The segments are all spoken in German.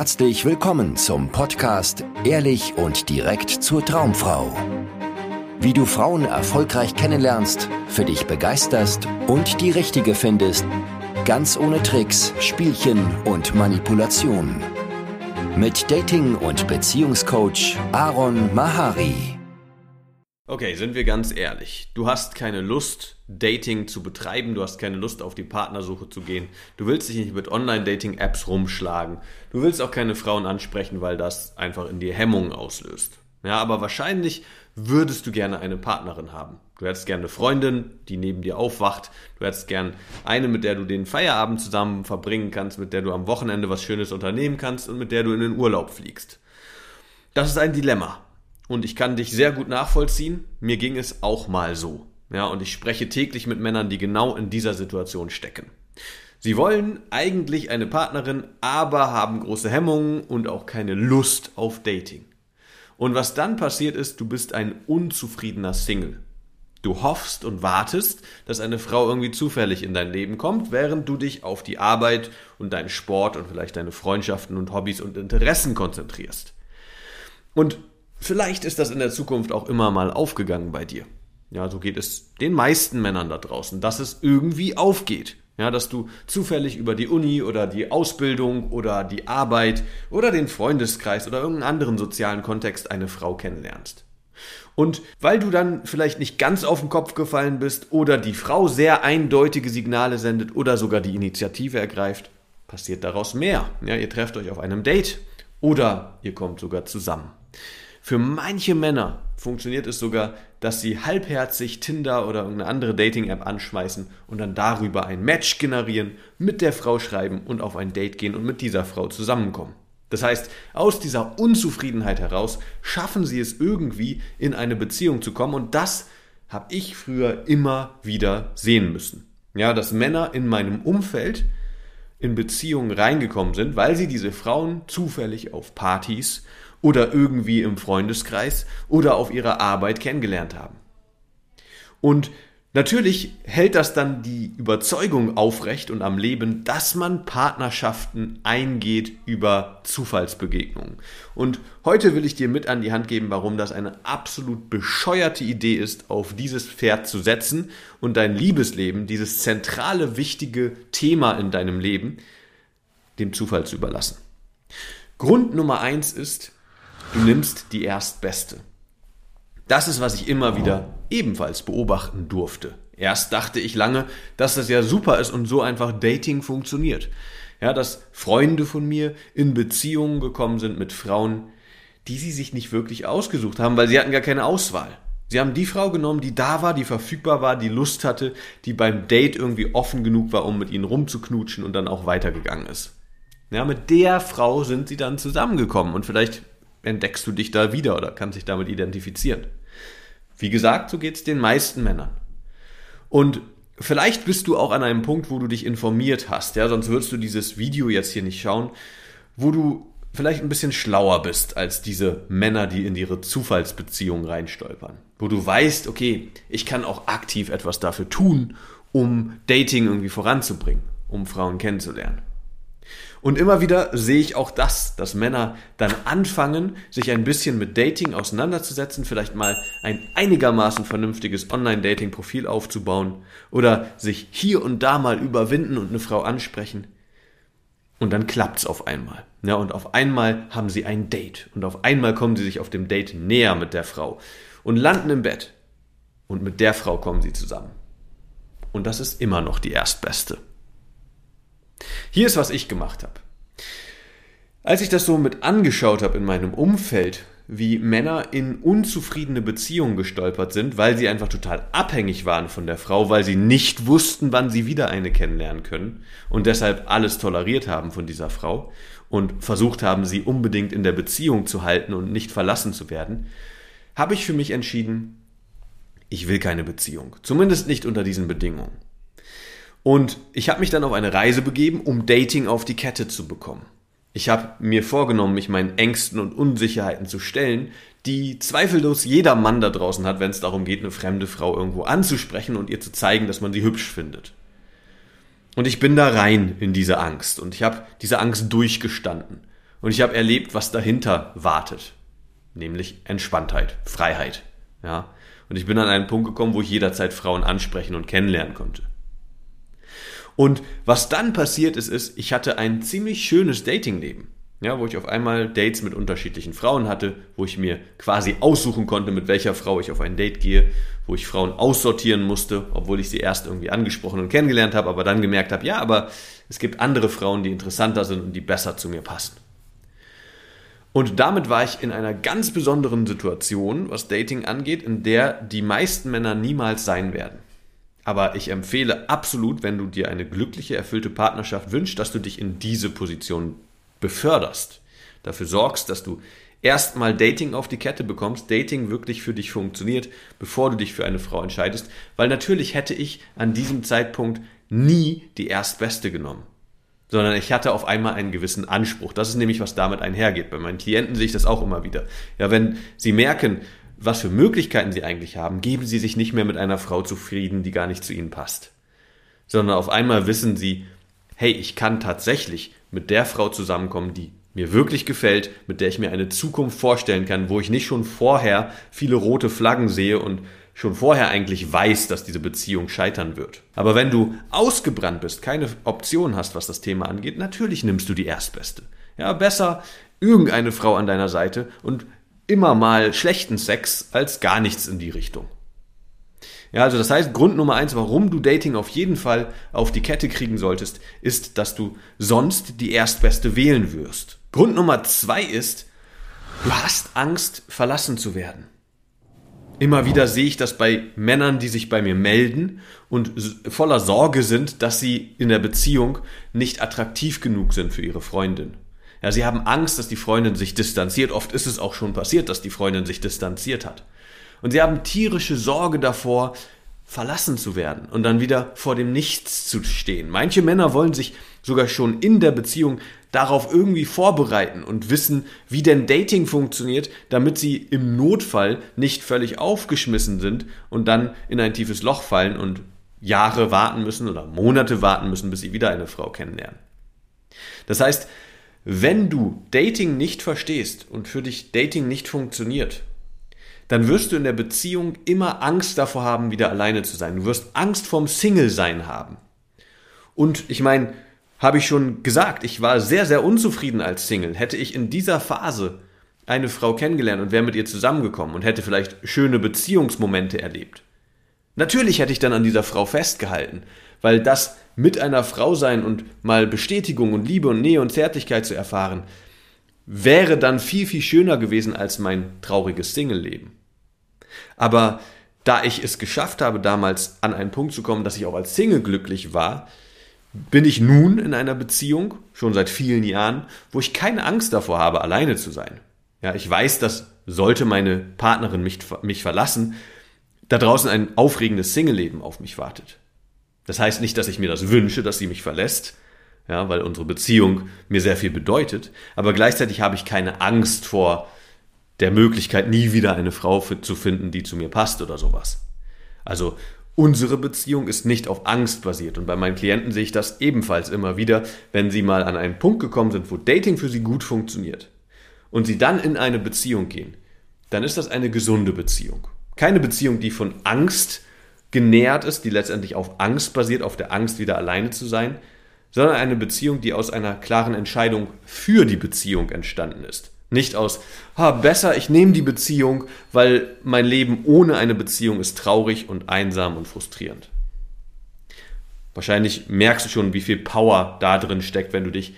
herzlich willkommen zum Podcast Ehrlich und direkt zur Traumfrau. Wie du Frauen erfolgreich kennenlernst, für dich begeisterst und die richtige findest, ganz ohne Tricks, Spielchen und Manipulation. Mit Dating- und Beziehungscoach Aaron Mahari. Okay, sind wir ganz ehrlich. Du hast keine Lust, Dating zu betreiben, du hast keine Lust, auf die Partnersuche zu gehen. Du willst dich nicht mit Online-Dating-Apps rumschlagen. Du willst auch keine Frauen ansprechen, weil das einfach in dir Hemmungen auslöst. Ja, aber wahrscheinlich würdest du gerne eine Partnerin haben. Du hättest gerne eine Freundin, die neben dir aufwacht. Du hättest gern eine, mit der du den Feierabend zusammen verbringen kannst, mit der du am Wochenende was Schönes unternehmen kannst und mit der du in den Urlaub fliegst. Das ist ein Dilemma. Und ich kann dich sehr gut nachvollziehen. Mir ging es auch mal so. Ja, und ich spreche täglich mit Männern, die genau in dieser Situation stecken. Sie wollen eigentlich eine Partnerin, aber haben große Hemmungen und auch keine Lust auf Dating. Und was dann passiert ist, du bist ein unzufriedener Single. Du hoffst und wartest, dass eine Frau irgendwie zufällig in dein Leben kommt, während du dich auf die Arbeit und deinen Sport und vielleicht deine Freundschaften und Hobbys und Interessen konzentrierst. Und Vielleicht ist das in der Zukunft auch immer mal aufgegangen bei dir. Ja, so geht es den meisten Männern da draußen, dass es irgendwie aufgeht. Ja, dass du zufällig über die Uni oder die Ausbildung oder die Arbeit oder den Freundeskreis oder irgendeinen anderen sozialen Kontext eine Frau kennenlernst. Und weil du dann vielleicht nicht ganz auf den Kopf gefallen bist oder die Frau sehr eindeutige Signale sendet oder sogar die Initiative ergreift, passiert daraus mehr. Ja, ihr trefft euch auf einem Date oder ihr kommt sogar zusammen. Für manche Männer funktioniert es sogar, dass sie halbherzig Tinder oder irgendeine andere Dating-App anschmeißen und dann darüber ein Match generieren, mit der Frau schreiben und auf ein Date gehen und mit dieser Frau zusammenkommen. Das heißt, aus dieser Unzufriedenheit heraus schaffen sie es irgendwie in eine Beziehung zu kommen und das habe ich früher immer wieder sehen müssen. Ja, dass Männer in meinem Umfeld in Beziehungen reingekommen sind, weil sie diese Frauen zufällig auf Partys oder irgendwie im Freundeskreis oder auf ihrer Arbeit kennengelernt haben. Und natürlich hält das dann die Überzeugung aufrecht und am Leben, dass man Partnerschaften eingeht über Zufallsbegegnungen. Und heute will ich dir mit an die Hand geben, warum das eine absolut bescheuerte Idee ist, auf dieses Pferd zu setzen und dein Liebesleben, dieses zentrale, wichtige Thema in deinem Leben, dem Zufall zu überlassen. Grund Nummer eins ist, Du nimmst die erstbeste. Das ist, was ich immer wieder ebenfalls beobachten durfte. Erst dachte ich lange, dass das ja super ist und so einfach Dating funktioniert. Ja, dass Freunde von mir in Beziehungen gekommen sind mit Frauen, die sie sich nicht wirklich ausgesucht haben, weil sie hatten gar keine Auswahl. Sie haben die Frau genommen, die da war, die verfügbar war, die Lust hatte, die beim Date irgendwie offen genug war, um mit ihnen rumzuknutschen und dann auch weitergegangen ist. Ja, mit der Frau sind sie dann zusammengekommen und vielleicht entdeckst du dich da wieder oder kannst dich damit identifizieren. Wie gesagt, so geht es den meisten Männern. Und vielleicht bist du auch an einem Punkt, wo du dich informiert hast, ja, sonst würdest du dieses Video jetzt hier nicht schauen, wo du vielleicht ein bisschen schlauer bist als diese Männer, die in ihre Zufallsbeziehungen reinstolpern. Wo du weißt, okay, ich kann auch aktiv etwas dafür tun, um Dating irgendwie voranzubringen, um Frauen kennenzulernen. Und immer wieder sehe ich auch das, dass Männer dann anfangen, sich ein bisschen mit Dating auseinanderzusetzen, vielleicht mal ein einigermaßen vernünftiges Online-Dating-Profil aufzubauen oder sich hier und da mal überwinden und eine Frau ansprechen. Und dann klappt's auf einmal. Ja, und auf einmal haben sie ein Date. Und auf einmal kommen sie sich auf dem Date näher mit der Frau und landen im Bett. Und mit der Frau kommen sie zusammen. Und das ist immer noch die erstbeste. Hier ist, was ich gemacht habe. Als ich das so mit angeschaut habe in meinem Umfeld, wie Männer in unzufriedene Beziehungen gestolpert sind, weil sie einfach total abhängig waren von der Frau, weil sie nicht wussten, wann sie wieder eine kennenlernen können und deshalb alles toleriert haben von dieser Frau und versucht haben, sie unbedingt in der Beziehung zu halten und nicht verlassen zu werden, habe ich für mich entschieden, ich will keine Beziehung. Zumindest nicht unter diesen Bedingungen. Und ich habe mich dann auf eine Reise begeben, um Dating auf die Kette zu bekommen. Ich habe mir vorgenommen, mich meinen Ängsten und Unsicherheiten zu stellen, die zweifellos jeder Mann da draußen hat, wenn es darum geht, eine fremde Frau irgendwo anzusprechen und ihr zu zeigen, dass man sie hübsch findet. Und ich bin da rein in diese Angst und ich habe diese Angst durchgestanden. Und ich habe erlebt, was dahinter wartet. Nämlich Entspanntheit, Freiheit. Ja. Und ich bin an einen Punkt gekommen, wo ich jederzeit Frauen ansprechen und kennenlernen konnte. Und was dann passiert ist, ist, ich hatte ein ziemlich schönes Datingleben. Ja, wo ich auf einmal Dates mit unterschiedlichen Frauen hatte, wo ich mir quasi aussuchen konnte, mit welcher Frau ich auf ein Date gehe, wo ich Frauen aussortieren musste, obwohl ich sie erst irgendwie angesprochen und kennengelernt habe, aber dann gemerkt habe, ja, aber es gibt andere Frauen, die interessanter sind und die besser zu mir passen. Und damit war ich in einer ganz besonderen Situation, was Dating angeht, in der die meisten Männer niemals sein werden. Aber ich empfehle absolut, wenn du dir eine glückliche, erfüllte Partnerschaft wünschst, dass du dich in diese Position beförderst. Dafür sorgst, dass du erstmal Dating auf die Kette bekommst, Dating wirklich für dich funktioniert, bevor du dich für eine Frau entscheidest. Weil natürlich hätte ich an diesem Zeitpunkt nie die Erstbeste genommen sondern ich hatte auf einmal einen gewissen Anspruch. Das ist nämlich, was damit einhergeht. Bei meinen Klienten sehe ich das auch immer wieder. Ja, wenn sie merken, was für Möglichkeiten sie eigentlich haben, geben sie sich nicht mehr mit einer Frau zufrieden, die gar nicht zu ihnen passt. Sondern auf einmal wissen sie, hey, ich kann tatsächlich mit der Frau zusammenkommen, die mir wirklich gefällt, mit der ich mir eine Zukunft vorstellen kann, wo ich nicht schon vorher viele rote Flaggen sehe und schon vorher eigentlich weiß, dass diese Beziehung scheitern wird. Aber wenn du ausgebrannt bist, keine Option hast, was das Thema angeht, natürlich nimmst du die Erstbeste. Ja, besser irgendeine Frau an deiner Seite und immer mal schlechten Sex als gar nichts in die Richtung. Ja, also das heißt, Grund Nummer eins, warum du Dating auf jeden Fall auf die Kette kriegen solltest, ist, dass du sonst die Erstbeste wählen wirst. Grund Nummer zwei ist, du hast Angst, verlassen zu werden. Immer wieder sehe ich das bei Männern, die sich bei mir melden und voller Sorge sind, dass sie in der Beziehung nicht attraktiv genug sind für ihre Freundin. Ja, sie haben Angst, dass die Freundin sich distanziert. Oft ist es auch schon passiert, dass die Freundin sich distanziert hat. Und sie haben tierische Sorge davor, verlassen zu werden und dann wieder vor dem Nichts zu stehen. Manche Männer wollen sich sogar schon in der Beziehung darauf irgendwie vorbereiten und wissen, wie denn Dating funktioniert, damit sie im Notfall nicht völlig aufgeschmissen sind und dann in ein tiefes Loch fallen und Jahre warten müssen oder Monate warten müssen, bis sie wieder eine Frau kennenlernen. Das heißt, wenn du Dating nicht verstehst und für dich Dating nicht funktioniert, dann wirst du in der Beziehung immer Angst davor haben, wieder alleine zu sein. Du wirst Angst vorm Single-Sein haben. Und ich meine, habe ich schon gesagt, ich war sehr, sehr unzufrieden als Single. Hätte ich in dieser Phase eine Frau kennengelernt und wäre mit ihr zusammengekommen und hätte vielleicht schöne Beziehungsmomente erlebt. Natürlich hätte ich dann an dieser Frau festgehalten, weil das mit einer Frau sein und mal Bestätigung und Liebe und Nähe und Zärtlichkeit zu erfahren, wäre dann viel, viel schöner gewesen als mein trauriges Single-Leben. Aber da ich es geschafft habe, damals an einen Punkt zu kommen, dass ich auch als Single glücklich war, bin ich nun in einer Beziehung, schon seit vielen Jahren, wo ich keine Angst davor habe, alleine zu sein. Ja, ich weiß, dass sollte meine Partnerin mich, mich verlassen, da draußen ein aufregendes Single-Leben auf mich wartet. Das heißt nicht, dass ich mir das wünsche, dass sie mich verlässt, ja, weil unsere Beziehung mir sehr viel bedeutet, aber gleichzeitig habe ich keine Angst vor der Möglichkeit, nie wieder eine Frau zu finden, die zu mir passt oder sowas. Also Unsere Beziehung ist nicht auf Angst basiert und bei meinen Klienten sehe ich das ebenfalls immer wieder, wenn sie mal an einen Punkt gekommen sind, wo Dating für sie gut funktioniert und sie dann in eine Beziehung gehen, dann ist das eine gesunde Beziehung. Keine Beziehung, die von Angst genährt ist, die letztendlich auf Angst basiert, auf der Angst wieder alleine zu sein, sondern eine Beziehung, die aus einer klaren Entscheidung für die Beziehung entstanden ist. Nicht aus, ha, besser, ich nehme die Beziehung, weil mein Leben ohne eine Beziehung ist traurig und einsam und frustrierend. Wahrscheinlich merkst du schon, wie viel Power da drin steckt, wenn du dich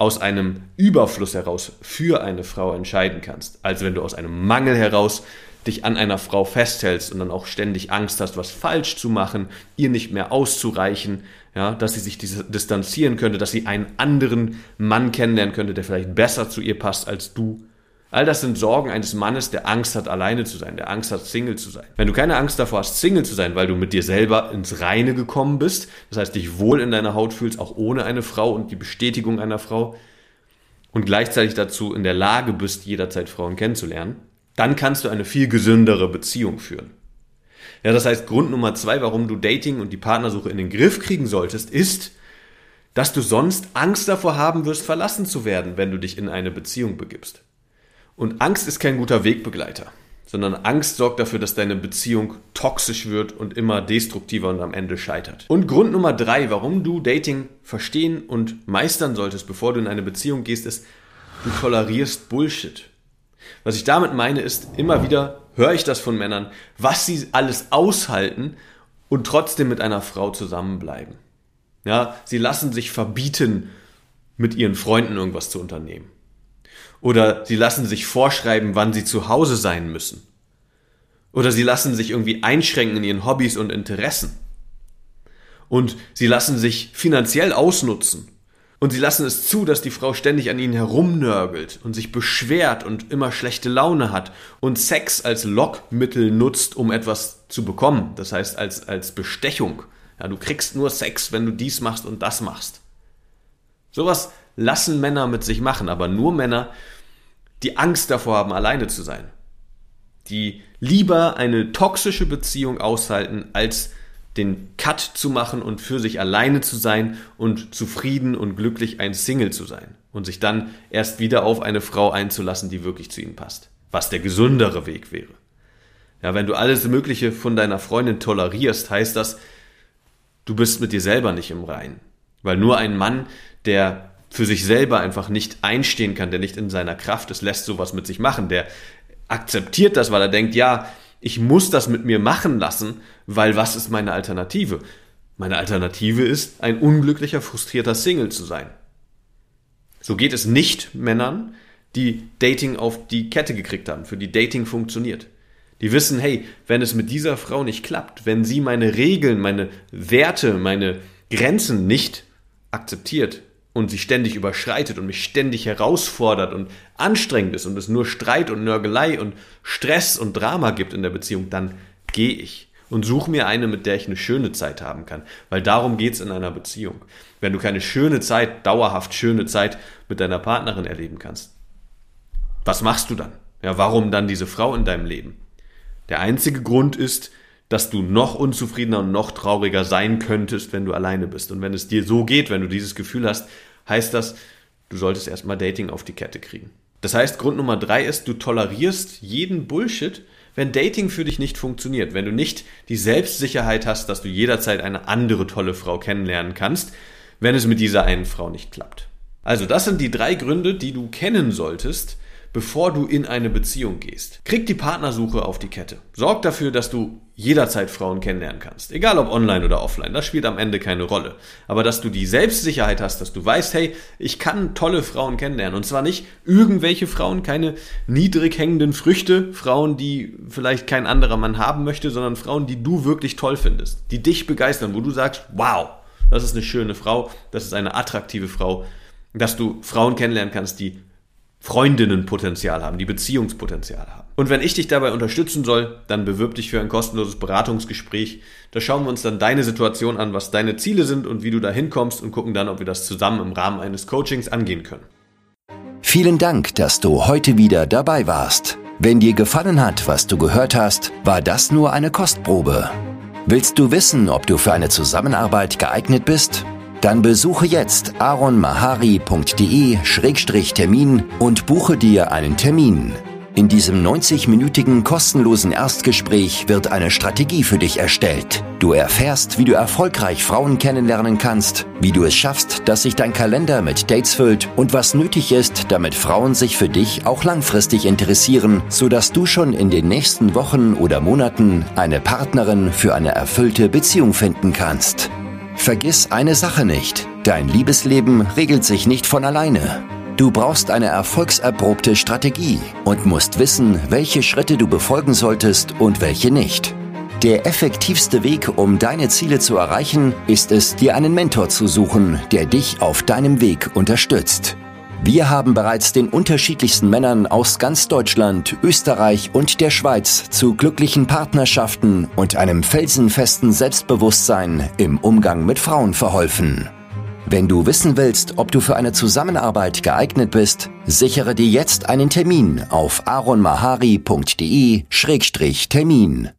aus einem Überfluss heraus für eine Frau entscheiden kannst, als wenn du aus einem Mangel heraus dich an einer Frau festhältst und dann auch ständig Angst hast, was falsch zu machen, ihr nicht mehr auszureichen, ja, dass sie sich distanzieren könnte, dass sie einen anderen Mann kennenlernen könnte, der vielleicht besser zu ihr passt als du. All das sind Sorgen eines Mannes, der Angst hat, alleine zu sein, der Angst hat, Single zu sein. Wenn du keine Angst davor hast, Single zu sein, weil du mit dir selber ins Reine gekommen bist, das heißt, dich wohl in deiner Haut fühlst, auch ohne eine Frau und die Bestätigung einer Frau, und gleichzeitig dazu in der Lage bist, jederzeit Frauen kennenzulernen, dann kannst du eine viel gesündere Beziehung führen. Ja, das heißt, Grund Nummer zwei, warum du Dating und die Partnersuche in den Griff kriegen solltest, ist, dass du sonst Angst davor haben wirst, verlassen zu werden, wenn du dich in eine Beziehung begibst. Und Angst ist kein guter Wegbegleiter, sondern Angst sorgt dafür, dass deine Beziehung toxisch wird und immer destruktiver und am Ende scheitert. Und Grund Nummer drei, warum du Dating verstehen und meistern solltest, bevor du in eine Beziehung gehst, ist, du tolerierst Bullshit. Was ich damit meine, ist, immer wieder höre ich das von Männern, was sie alles aushalten und trotzdem mit einer Frau zusammenbleiben. Ja, sie lassen sich verbieten, mit ihren Freunden irgendwas zu unternehmen. Oder sie lassen sich vorschreiben, wann sie zu Hause sein müssen. Oder sie lassen sich irgendwie einschränken in ihren Hobbys und Interessen. Und sie lassen sich finanziell ausnutzen. Und sie lassen es zu, dass die Frau ständig an ihnen herumnörgelt und sich beschwert und immer schlechte Laune hat und Sex als Lockmittel nutzt, um etwas zu bekommen. Das heißt, als, als Bestechung. Ja, du kriegst nur Sex, wenn du dies machst und das machst. Sowas lassen Männer mit sich machen, aber nur Männer, die Angst davor haben, alleine zu sein. Die lieber eine toxische Beziehung aushalten, als den Cut zu machen und für sich alleine zu sein und zufrieden und glücklich ein Single zu sein und sich dann erst wieder auf eine Frau einzulassen, die wirklich zu ihnen passt. Was der gesündere Weg wäre. Ja, wenn du alles Mögliche von deiner Freundin tolerierst, heißt das, du bist mit dir selber nicht im Reinen. Weil nur ein Mann, der für sich selber einfach nicht einstehen kann, der nicht in seiner Kraft ist, lässt sowas mit sich machen, der akzeptiert das, weil er denkt, ja, ich muss das mit mir machen lassen, weil was ist meine Alternative? Meine Alternative ist, ein unglücklicher, frustrierter Single zu sein. So geht es nicht Männern, die Dating auf die Kette gekriegt haben, für die Dating funktioniert. Die wissen, hey, wenn es mit dieser Frau nicht klappt, wenn sie meine Regeln, meine Werte, meine Grenzen nicht akzeptiert und sie ständig überschreitet und mich ständig herausfordert und anstrengend ist und es nur Streit und Nörgelei und Stress und Drama gibt in der Beziehung, dann gehe ich und suche mir eine, mit der ich eine schöne Zeit haben kann. Weil darum geht's in einer Beziehung. Wenn du keine schöne Zeit, dauerhaft schöne Zeit mit deiner Partnerin erleben kannst, was machst du dann? Ja, warum dann diese Frau in deinem Leben? Der einzige Grund ist, dass du noch unzufriedener und noch trauriger sein könntest, wenn du alleine bist. Und wenn es dir so geht, wenn du dieses Gefühl hast, heißt das, du solltest erstmal Dating auf die Kette kriegen. Das heißt, Grund Nummer drei ist, du tolerierst jeden Bullshit, wenn Dating für dich nicht funktioniert, wenn du nicht die Selbstsicherheit hast, dass du jederzeit eine andere tolle Frau kennenlernen kannst, wenn es mit dieser einen Frau nicht klappt. Also das sind die drei Gründe, die du kennen solltest, bevor du in eine Beziehung gehst. Krieg die Partnersuche auf die Kette. Sorg dafür, dass du jederzeit Frauen kennenlernen kannst. Egal ob online oder offline, das spielt am Ende keine Rolle. Aber dass du die Selbstsicherheit hast, dass du weißt, hey, ich kann tolle Frauen kennenlernen. Und zwar nicht irgendwelche Frauen, keine niedrig hängenden Früchte, Frauen, die vielleicht kein anderer Mann haben möchte, sondern Frauen, die du wirklich toll findest, die dich begeistern, wo du sagst, wow, das ist eine schöne Frau, das ist eine attraktive Frau, dass du Frauen kennenlernen kannst, die Freundinnenpotenzial haben, die Beziehungspotenzial haben. Und wenn ich dich dabei unterstützen soll, dann bewirb dich für ein kostenloses Beratungsgespräch. Da schauen wir uns dann deine Situation an, was deine Ziele sind und wie du da hinkommst und gucken dann, ob wir das zusammen im Rahmen eines Coachings angehen können. Vielen Dank, dass du heute wieder dabei warst. Wenn dir gefallen hat, was du gehört hast, war das nur eine Kostprobe. Willst du wissen, ob du für eine Zusammenarbeit geeignet bist? Dann besuche jetzt aronmahari.de-termin und buche dir einen Termin. In diesem 90-minütigen kostenlosen Erstgespräch wird eine Strategie für dich erstellt. Du erfährst, wie du erfolgreich Frauen kennenlernen kannst, wie du es schaffst, dass sich dein Kalender mit Dates füllt und was nötig ist, damit Frauen sich für dich auch langfristig interessieren, sodass du schon in den nächsten Wochen oder Monaten eine Partnerin für eine erfüllte Beziehung finden kannst. Vergiss eine Sache nicht. Dein Liebesleben regelt sich nicht von alleine. Du brauchst eine erfolgserprobte Strategie und musst wissen, welche Schritte du befolgen solltest und welche nicht. Der effektivste Weg, um deine Ziele zu erreichen, ist es, dir einen Mentor zu suchen, der dich auf deinem Weg unterstützt. Wir haben bereits den unterschiedlichsten Männern aus ganz Deutschland, Österreich und der Schweiz zu glücklichen Partnerschaften und einem felsenfesten Selbstbewusstsein im Umgang mit Frauen verholfen. Wenn du wissen willst, ob du für eine Zusammenarbeit geeignet bist, sichere dir jetzt einen Termin auf aronmahari.de-termin.